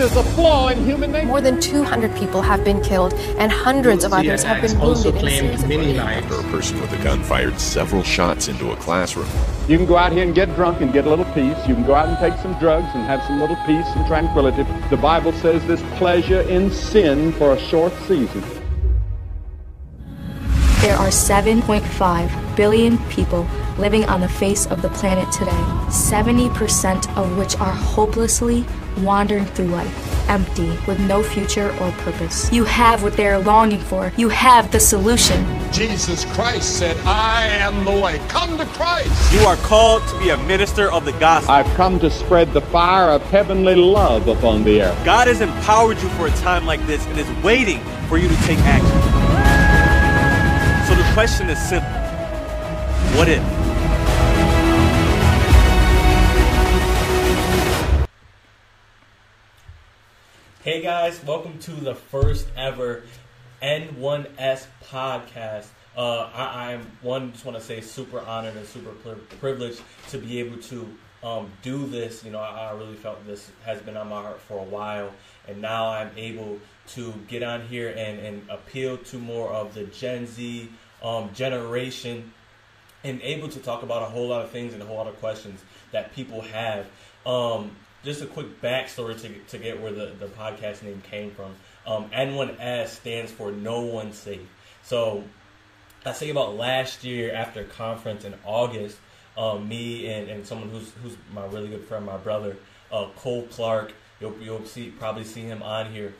is a flaw in human nature. More than 200 people have been killed, and hundreds of others have been wounded in a series of many violent- lives. A person with a gun fired several shots into a classroom. You can go out here and get drunk and get a little peace. You can go out and take some drugs and have some little peace and tranquility. The Bible says there's pleasure in sin for a short season. There are 7.5 billion people living on the face of the planet today, 70% of which are hopelessly wandering through life, empty, with no future or purpose. You have what they are longing for. You have the solution. Jesus Christ said, I am the way. Come to Christ. You are called to be a minister of the gospel. I've come to spread the fire of heavenly love upon the earth. God has empowered you for a time like this and is waiting for you to take action. So the question is simple What if? Hey guys, welcome to the first ever N1S podcast. Uh, I, I'm one just want to say super honored and super pri- privileged to be able to um, do this. You know, I, I really felt this has been on my heart for a while, and now I'm able to get on here and, and appeal to more of the Gen Z um, generation and able to talk about a whole lot of things and a whole lot of questions that people have. Um, just a quick backstory to, to get where the, the podcast name came from. Um, N1S stands for No One Safe. So I say about last year after conference in August, um, me and, and someone who's who's my really good friend, my brother, uh, Cole Clark. You'll you'll see probably see him on here.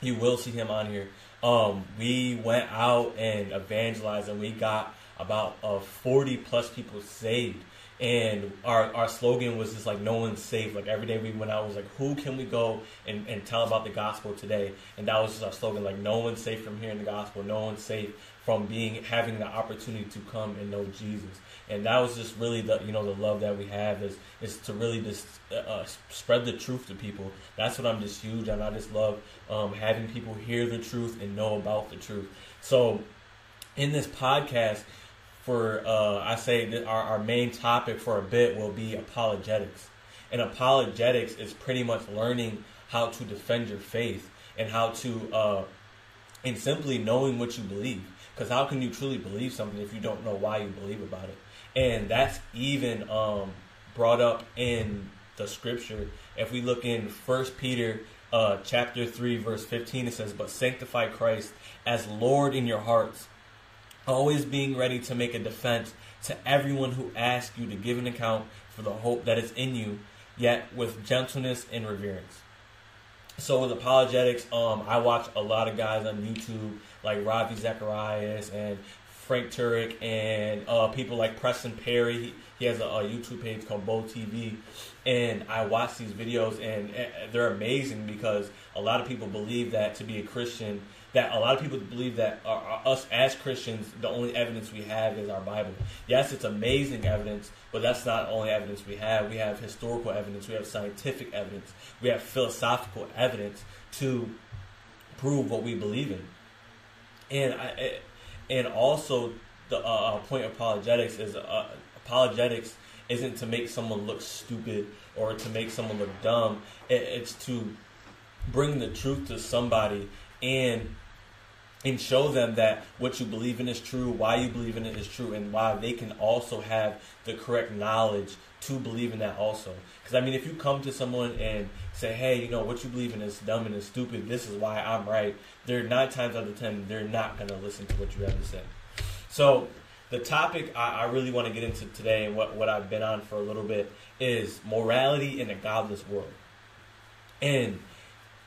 You will see him on here. Um, we went out and evangelized, and we got about uh, 40 plus people saved. And our, our slogan was just like, no one's safe. Like every day we went out was like, who can we go and, and tell about the gospel today? And that was just our slogan, like, no one's safe from hearing the gospel. No one's safe from being having the opportunity to come and know Jesus. And that was just really the you know the love that we have is is to really just uh, uh, spread the truth to people. That's what I'm just huge on. I just love um, having people hear the truth and know about the truth. So in this podcast, for uh, I say that our, our main topic for a bit will be apologetics. And apologetics is pretty much learning how to defend your faith and how to uh, and simply knowing what you believe. Because how can you truly believe something if you don't know why you believe about it? And that's even um, brought up in the scripture. If we look in First Peter uh, chapter three, verse fifteen, it says, "But sanctify Christ as Lord in your hearts." Always being ready to make a defense to everyone who asks you to give an account for the hope that is in you, yet with gentleness and reverence. So with apologetics, um, I watch a lot of guys on YouTube like Ravi Zacharias and Frank Turek and uh, people like Preston Perry. He, he has a, a YouTube page called Bold TV, and I watch these videos and uh, they're amazing because a lot of people believe that to be a Christian, that a lot of people believe that uh, uh, us as Christians, the only evidence we have is our Bible. Yes, it's amazing evidence, but that's not the only evidence we have. We have historical evidence, we have scientific evidence, we have philosophical evidence to prove what we believe in. And I, and also the uh, point of apologetics is uh, apologetics isn't to make someone look stupid or to make someone look dumb. It, it's to bring the truth to somebody and and show them that what you believe in is true, why you believe in it is true, and why they can also have the correct knowledge to believe in that also. Because I mean, if you come to someone and say, "Hey, you know what you believe in is dumb and is stupid. This is why I'm right," they're nine times out of ten they're not going to listen to what you have to say. So the topic I, I really want to get into today and what, what I've been on for a little bit is morality in a godless world. And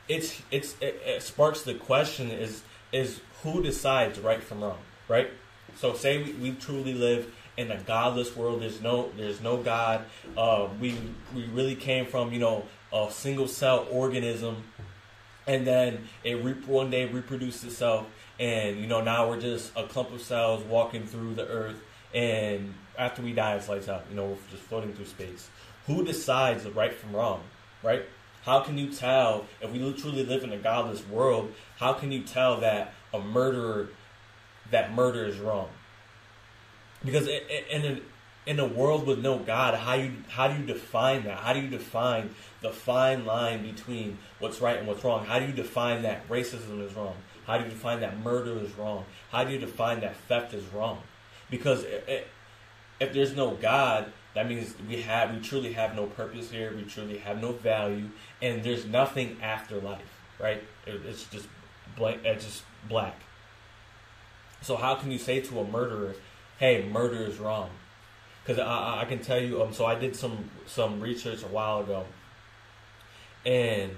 it's it's it, it sparks the question is is who decides right from wrong, right? So say we, we truly live in a godless world. There's no there's no God. Uh, we we really came from you know a single cell organism, and then it re- one day reproduced itself, and you know now we're just a clump of cells walking through the earth, and after we die, it's lights out. You know, we're just floating through space. Who decides the right from wrong, right? How can you tell if we truly live in a godless world? How can you tell that a murderer, that murder is wrong? Because in a, in a world with no God, how you how do you define that? How do you define the fine line between what's right and what's wrong? How do you define that racism is wrong? How do you define that murder is wrong? How do you define that theft is wrong? Because it, it, if there's no God, that means we have we truly have no purpose here. We truly have no value, and there's nothing after life, right? It, it's just blank. It's just black. So how can you say to a murderer, "Hey, murder is wrong"? Because I, I can tell you. Um, so I did some some research a while ago, and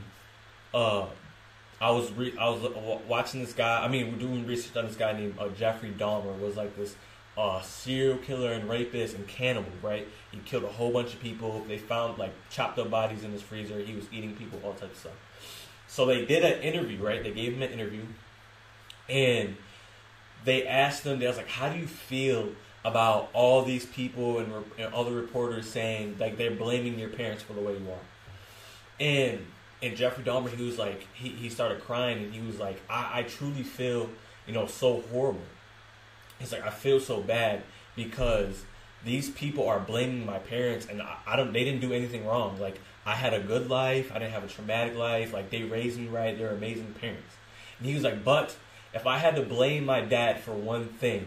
uh, I was re- I was uh, watching this guy. I mean, we're doing research on this guy named uh, Jeffrey Dahmer. Was like this uh, serial killer and rapist and cannibal, right? He killed a whole bunch of people. They found like chopped up bodies in his freezer. He was eating people, all types of stuff. So they did an interview, right? They gave him an interview, and they asked him. They was like, "How do you feel about all these people and, and other reporters saying like they're blaming your parents for the way you are?" And and Jeffrey Dahmer, he was like, he, he started crying and he was like, I, I truly feel, you know, so horrible He's like, I feel so bad because these people are blaming my parents, and I, I, don't. They didn't do anything wrong. Like I had a good life. I didn't have a traumatic life. Like they raised me right. They're amazing parents. And he was like, but if I had to blame my dad for one thing,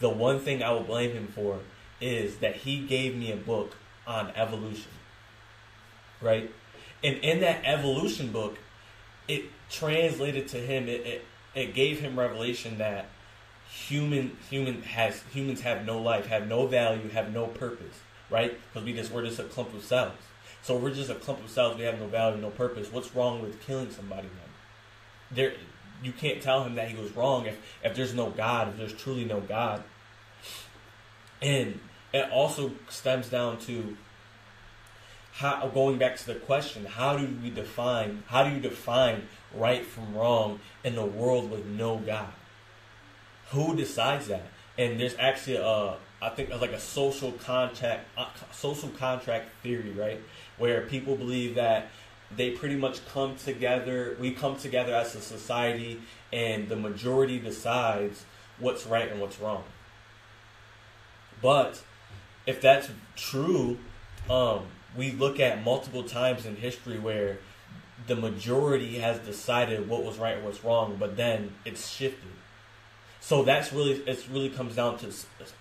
the one thing I would blame him for is that he gave me a book on evolution. Right, and in that evolution book, it translated to him. It it, it gave him revelation that human human has humans have no life, have no value, have no purpose, right? Because we just we're just a clump of cells. So we're just a clump of cells. We have no value, no purpose. What's wrong with killing somebody then? There, you can't tell him that he was wrong if if there's no God, if there's truly no God. And it also stems down to how going back to the question: How do we define? How do you define right from wrong in a world with no God? Who decides that? And there's actually a, I think like a social contract, uh, social contract theory, right? Where people believe that they pretty much come together. We come together as a society, and the majority decides what's right and what's wrong. But if that's true, um, we look at multiple times in history where the majority has decided what was right and what's wrong, but then it's shifted. So that's really it. Really comes down to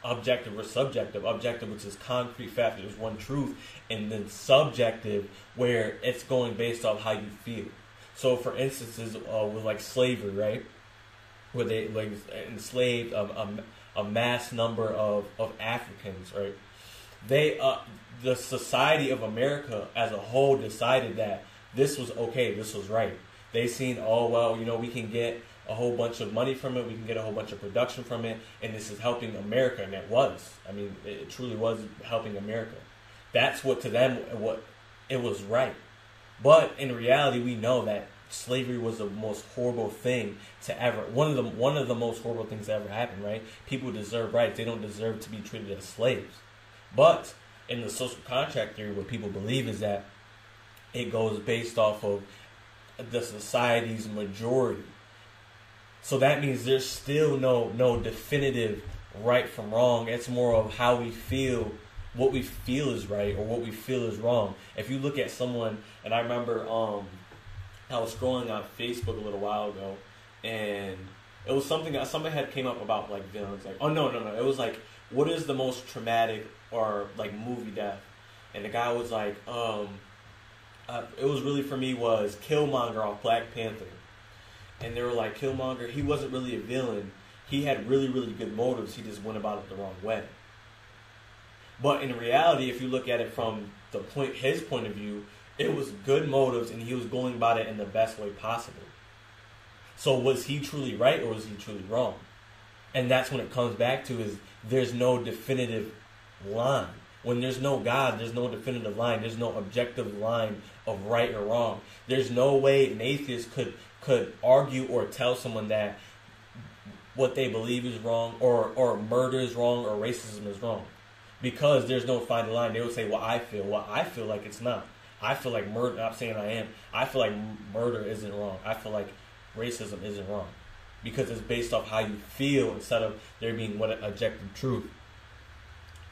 objective or subjective. Objective, which is concrete fact, there's one truth, and then subjective, where it's going based off how you feel. So, for instances, uh, with like slavery, right, where they like enslaved a, a, a mass number of, of Africans, right? They, uh, the society of America as a whole, decided that this was okay, this was right. They seen, oh well, you know, we can get a whole bunch of money from it. We can get a whole bunch of production from it, and this is helping America. And it was. I mean, it truly was helping America. That's what to them what it was right. But in reality, we know that slavery was the most horrible thing to ever one of the one of the most horrible things to ever happen. Right? People deserve rights. They don't deserve to be treated as slaves. But in the social contract theory, what people believe is that it goes based off of the society's majority so that means there's still no no definitive right from wrong. It's more of how we feel, what we feel is right or what we feel is wrong. If you look at someone, and I remember um, I was scrolling on Facebook a little while ago, and it was something that somebody had came up about like villains. Like, oh no no no, it was like what is the most traumatic or like movie death, and the guy was like, um, uh, it was really for me was Killmonger off Black Panther and they were like, Killmonger, he wasn't really a villain. He had really, really good motives. He just went about it the wrong way. But in reality, if you look at it from the point, his point of view, it was good motives, and he was going about it in the best way possible. So was he truly right, or was he truly wrong? And that's when it comes back to is there's no definitive line. When there's no God, there's no definitive line. There's no objective line of right or wrong. There's no way an atheist could could argue or tell someone that what they believe is wrong or, or murder is wrong or racism is wrong. Because there's no fine line. They would say, well, I feel. Well, I feel like it's not. I feel like murder, I'm saying I am. I feel like murder isn't wrong. I feel like racism isn't wrong. Because it's based off how you feel instead of there being what objective truth.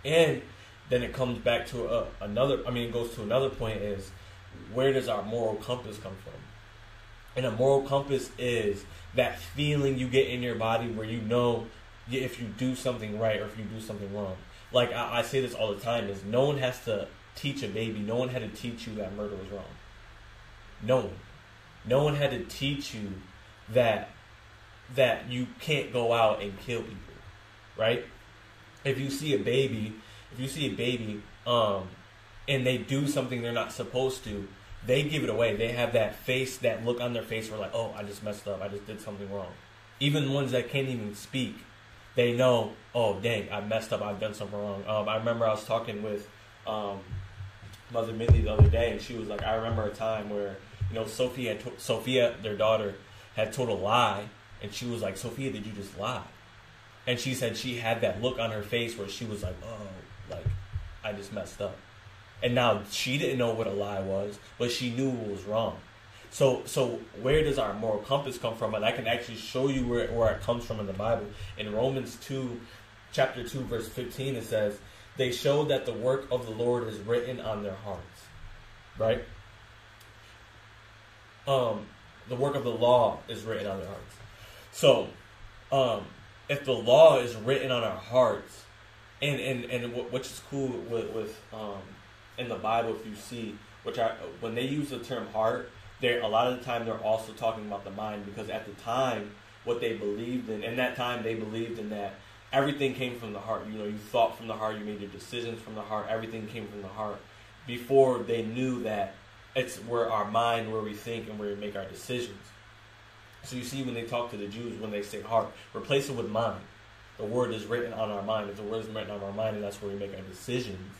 And then it comes back to a, another. I mean, it goes to another point: is where does our moral compass come from? And a moral compass is that feeling you get in your body where you know if you do something right or if you do something wrong. Like I, I say this all the time: is no one has to teach a baby. No one had to teach you that murder was wrong. No one. No one had to teach you that that you can't go out and kill people, right? If you see a baby, if you see a baby, um, and they do something they're not supposed to, they give it away. They have that face, that look on their face where like, oh, I just messed up. I just did something wrong. Even ones that can't even speak, they know, oh, dang, I messed up. I've done something wrong. Um, I remember I was talking with um, Mother Mindy the other day, and she was like, I remember a time where you know Sophia, to- Sophia, their daughter, had told a lie and she was like, Sophia, did you just lie? And she said she had that look on her face where she was like, oh, like, I just messed up. And now she didn't know what a lie was, but she knew it was wrong. So, so where does our moral compass come from? And I can actually show you where, where it comes from in the Bible. In Romans 2, chapter 2, verse 15, it says, They show that the work of the Lord is written on their hearts. Right? Um, the work of the law is written on their hearts. So, um, if the law is written on our hearts, and and and which is cool with with um, in the Bible, if you see, which I when they use the term heart, they a lot of the time they're also talking about the mind because at the time what they believed in, in that time they believed in that everything came from the heart. You know, you thought from the heart, you made your decisions from the heart, everything came from the heart. Before they knew that it's where our mind, where we think, and where we make our decisions. So you see, when they talk to the Jews, when they say heart, replace it with mind. The word is written on our mind. If the word is written on our mind, and that's where we make our decisions,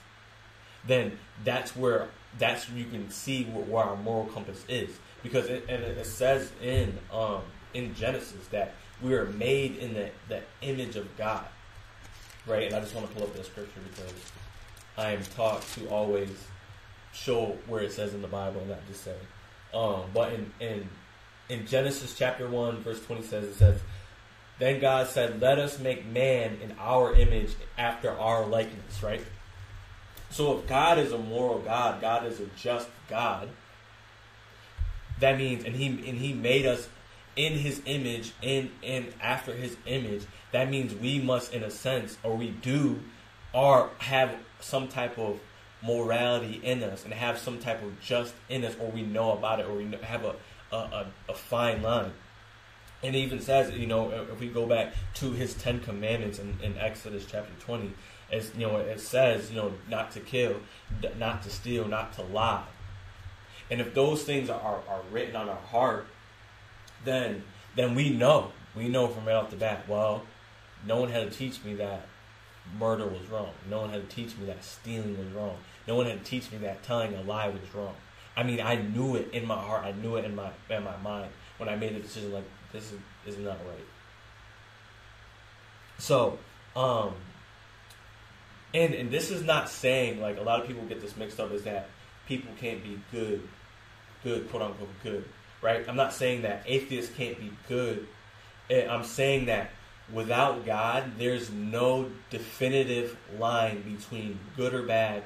then that's where that's where you can see where, where our moral compass is. Because it, and it says in um, in Genesis that we are made in the, the image of God, right? And I just want to pull up that scripture because I am taught to always show where it says in the Bible, and not just say. Um, but in, in in Genesis chapter 1, verse 20 says, it says, Then God said, Let us make man in our image after our likeness, right? So if God is a moral God, God is a just God, that means and he and he made us in his image in and after his image, that means we must in a sense or we do or have some type of morality in us and have some type of just in us or we know about it or we have a a, a, a fine line. And even says, you know, if we go back to his Ten Commandments in, in Exodus chapter 20, as you know, it says, you know, not to kill, not to steal, not to lie. And if those things are, are, are written on our heart, then then we know. We know from right off the bat, well, no one had to teach me that murder was wrong. No one had to teach me that stealing was wrong. No one had to teach me that telling a lie was wrong. I mean, I knew it in my heart. I knew it in my in my mind when I made the decision. Like this is is not right. So, um, and and this is not saying like a lot of people get this mixed up is that people can't be good, good quote unquote good, right? I'm not saying that atheists can't be good. Eh, I'm saying that without God, there's no definitive line between good or bad,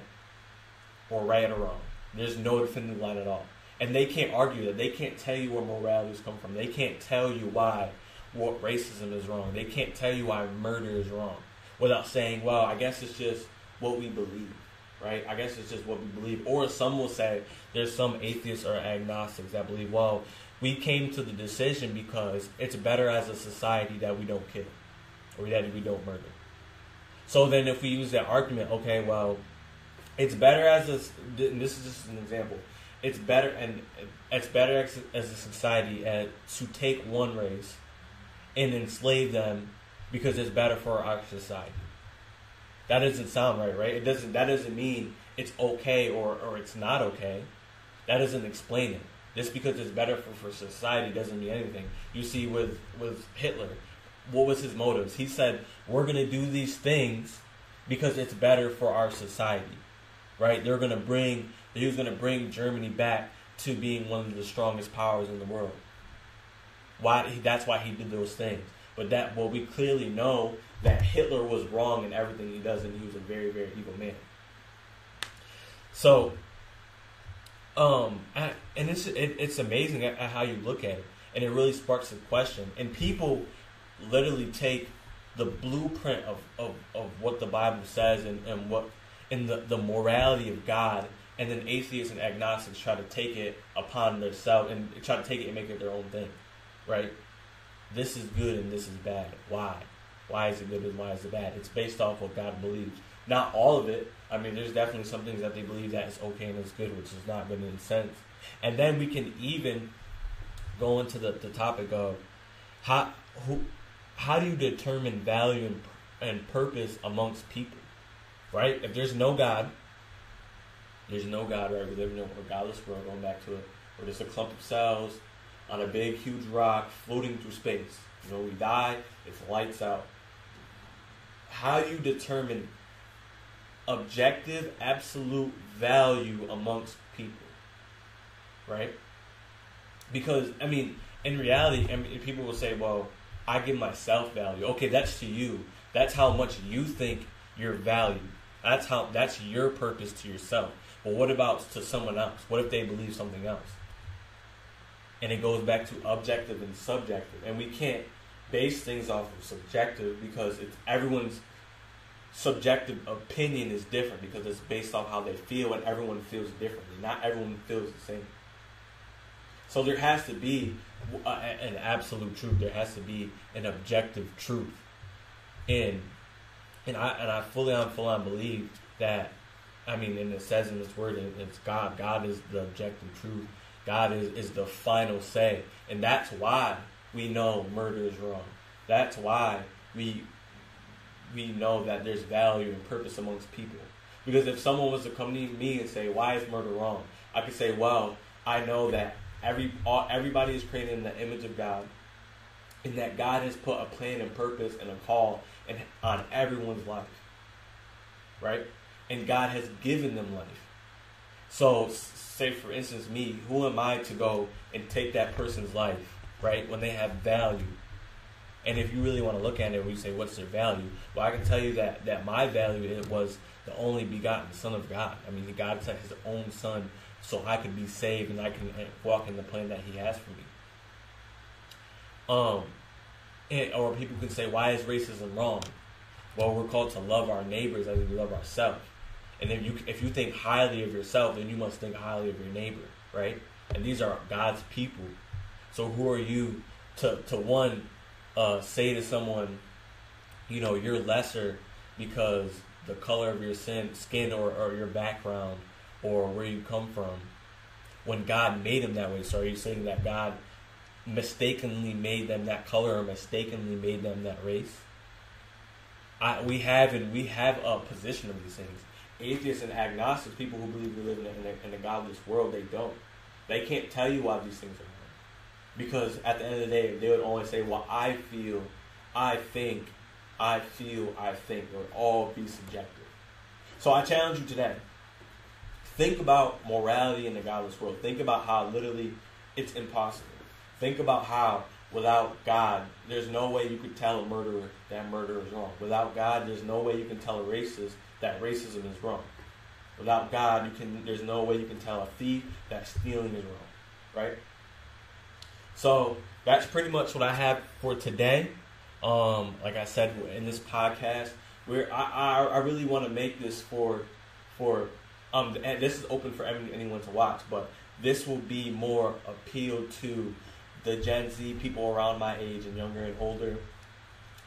or right or wrong. There's no definitive line at all. And they can't argue that. They can't tell you where moralities come from. They can't tell you why what racism is wrong. They can't tell you why murder is wrong without saying, well, I guess it's just what we believe, right? I guess it's just what we believe. Or some will say there's some atheists or agnostics that believe, well, we came to the decision because it's better as a society that we don't kill or that we don't murder. So then if we use that argument, okay, well, it's better as a. This is just an example. It's better and it's better as, a society at, to take one race and enslave them because it's better for our society. That doesn't sound right, right? It doesn't. That doesn't mean it's okay or or it's not okay. That doesn't explain it. Just because it's better for, for society doesn't mean anything. You see, with with Hitler, what was his motives? He said, "We're going to do these things because it's better for our society." right? They're going to bring, he was going to bring Germany back to being one of the strongest powers in the world. Why? That's why he did those things. But that, well, we clearly know that Hitler was wrong in everything he does, and he was a very, very evil man. So, um, and it's it, it's amazing at, at how you look at it, and it really sparks a question. And people literally take the blueprint of, of, of what the Bible says and, and what in the, the morality of God, and then atheists and agnostics try to take it upon themselves and try to take it and make it their own thing, right? This is good and this is bad. Why? Why is it good and why is it bad? It's based off what God believes. Not all of it. I mean, there's definitely some things that they believe that is okay and is good, which is not good in sense. And then we can even go into the, the topic of how who how do you determine value and, and purpose amongst people, right? If there's no God, there's no God, right? We live in a godless world, going back to it, where there's a clump of cells on a big, huge rock floating through space. You know, we die, it's lights out. How do you determine objective, absolute value amongst people, right? Because, I mean, in reality, I mean, people will say, well, I give myself value. Okay, that's to you. That's how much you think you're valued. That's how that's your purpose to yourself. But what about to someone else? What if they believe something else? And it goes back to objective and subjective. And we can't base things off of subjective because it's everyone's subjective opinion is different because it's based off how they feel and everyone feels differently. Not everyone feels the same. So there has to be uh, an absolute truth. There has to be an objective truth. And and I and I fully on full on believe that I mean and it says in this word it's God. God is the objective truth. God is, is the final say. And that's why we know murder is wrong. That's why we we know that there's value and purpose amongst people. Because if someone was to come to me and say, "Why is murder wrong?" I could say, "Well, I know that every all, everybody is created in the image of God, and that God has put a plan and purpose and a call in, on everyone's life, right? And God has given them life. So, say for instance, me, who am I to go and take that person's life, right? When they have value, and if you really want to look at it, we say, what's their value? Well, I can tell you that, that my value it was the only begotten Son of God. I mean, God sent His own Son so I could be saved and I can walk in the plan that He has for me. Um, and, or people can say, why is racism wrong? Well, we're called to love our neighbors as we love ourselves. And if you if you think highly of yourself, then you must think highly of your neighbor, right? And these are God's people. So who are you to to one uh, say to someone, you know, you're lesser because the color of your sin, skin or, or your background or where you come from when God made them that way. So are you saying that God mistakenly made them that color or mistakenly made them that race? I, we have and we have a position of these things. Atheists and agnostics, people who believe we live in a, in a, godless world, they don't. They can't tell you why these things are wrong. Because at the end of the day, they would only say, well, I feel, I think, I feel, I think. It would all be subjective. So I challenge you today Think about morality in the godless world. Think about how literally it's impossible. Think about how without God, there's no way you could tell a murderer that murder is wrong. Without God, there's no way you can tell a racist that racism is wrong. Without God, you can there's no way you can tell a thief that stealing is wrong. Right? So that's pretty much what I have for today. Um, like I said in this podcast, where I, I, I really want to make this for for um, and this is open for anyone to watch, but this will be more appealed to the Gen Z people around my age and younger and older,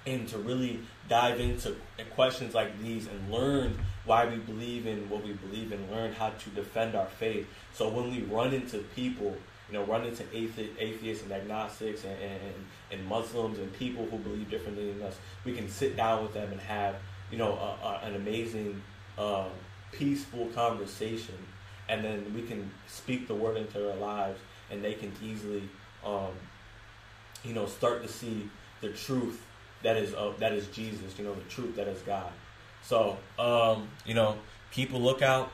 and to really dive into questions like these and learn why we believe in what we believe and learn how to defend our faith. So when we run into people, you know, run into atheists and agnostics and, and, and Muslims and people who believe differently than us, we can sit down with them and have, you know, a, a, an amazing uh, peaceful conversation, and then we can speak the word into their lives, and they can easily, um, you know, start to see the truth that is uh, that is Jesus. You know, the truth that is God. So, um, you know, keep a lookout